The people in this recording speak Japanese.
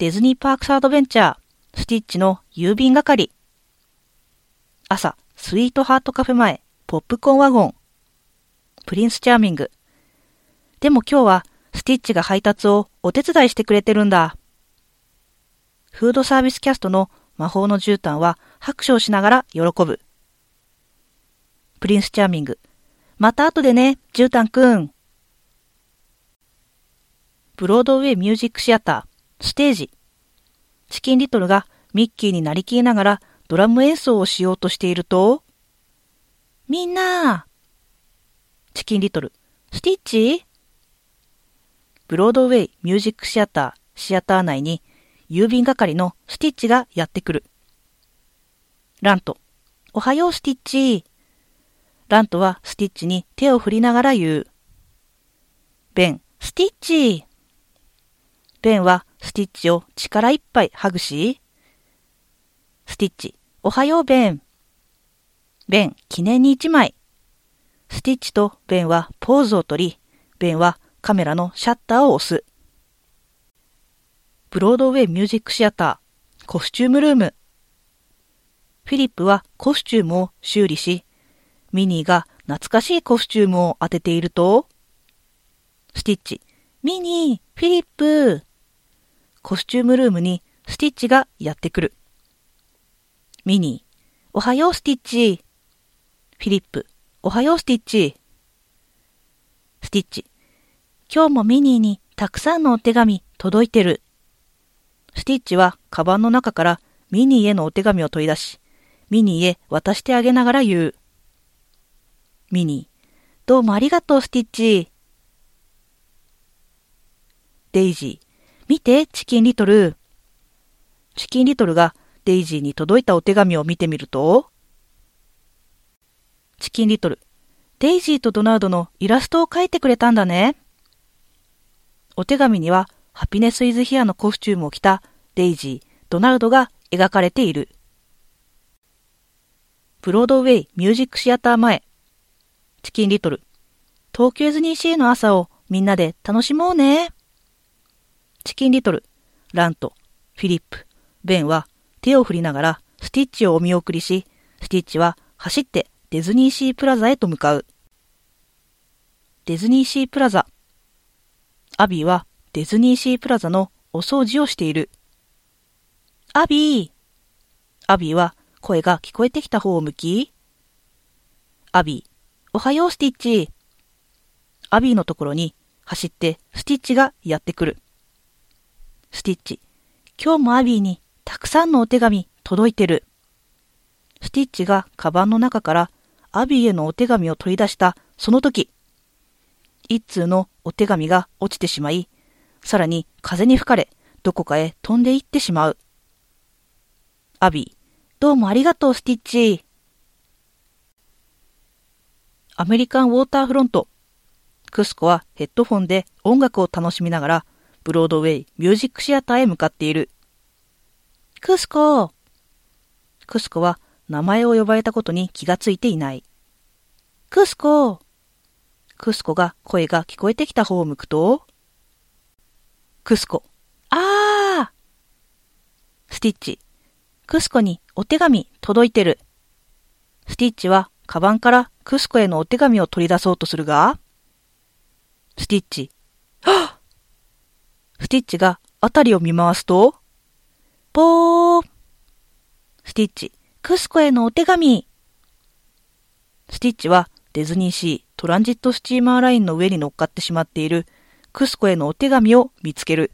ディズニーパークスアドベンチャー、スティッチの郵便係。朝、スイートハートカフェ前、ポップコーンワゴン。プリンスチャーミング。でも今日は、スティッチが配達をお手伝いしてくれてるんだ。フードサービスキャストの魔法の絨毯は拍手をしながら喜ぶ。プリンスチャーミング。また後でね、絨毯くん。ブロードウェイミュージックシアター、ステージ。チキンリトルがミッキーになりきりながらドラム演奏をしようとしていると、みんなチキンリトル、スティッチ？ブロードウェイミュージックシアター、シアター内に郵便係のスティッチがやってくる。ラント、おはようスティッチ。ラントはスティッチに手を振りながら言う。ベン、スティッチ。ベンはスティッチを力いっぱいハグし、スティッチ、おはようベン。ベン、記念に一枚。スティッチとベンはポーズをとり、ベンはカメラのシャッターを押す。ブロードウェイミュージックシアター、コスチュームルーム。フィリップはコスチュームを修理し、ミニーが懐かしいコスチュームを当てていると、スティッチ、ミニー、フィリップ。コスチュームルームにスティッチがやってくる。ミニー、おはようスティッチ。フィリップ、おはようスティッチ。スティッチ、今日もミニーにたくさんのお手紙届いてる。スティッチはカバンの中からミニーへのお手紙を取り出し、ミニーへ渡してあげながら言う。ミニー、どうもありがとうスティッチ。デイジー、見て、チキンリトル。チキンリトルがデイジーに届いたお手紙を見てみると、チキンリトル、デイジーとドナルドのイラストを描いてくれたんだね。お手紙には、ハピネス・イズ・ヒアのコスチュームを着たデイジー、ドナルドが描かれている。ブロードウェイミュージックシアター前。チキンリトル。東京ディズニーシーの朝をみんなで楽しもうね。チキンリトル、ラント、フィリップ、ベンは手を振りながらスティッチをお見送りし、スティッチは走ってディズニーシープラザへと向かう。ディズニーシープラザ。アビーはディズニーシープラザのお掃除をしている。アビーアビーは声が聞こえてきた方を向き、アビー、おはようスティッチ。アビーのところに走ってスティッチがやってくる。スティッチ、今日もアビーにたくさんのお手紙届いてる。スティッチがカバンの中からアビーへのお手紙を取り出したその時、一通のお手紙が落ちてしまい、さらに風に吹かれ、どこかへ飛んでいってしまう。アビー、どうもありがとう、スティッチ。アメリカンウォーターフロント。クスコはヘッドフォンで音楽を楽しみながらブロードウェイミュージックシアターへ向かっている。クスコクスコは名前を呼ばれたことに気がついていない。クスコクスコが声が聞こえてきた方を向くと、クスコ、あー。スティッチ、クスコにお手紙届いてる。スティッチはカバンからクスコへのお手紙を取り出そうとするが、スティッチ、ティッチがあたりを見回すと、ぽースティッチ、クスコへのお手紙スティッチはディズニーシートランジットスチーマーラインの上に乗っかってしまっているクスコへのお手紙を見つける。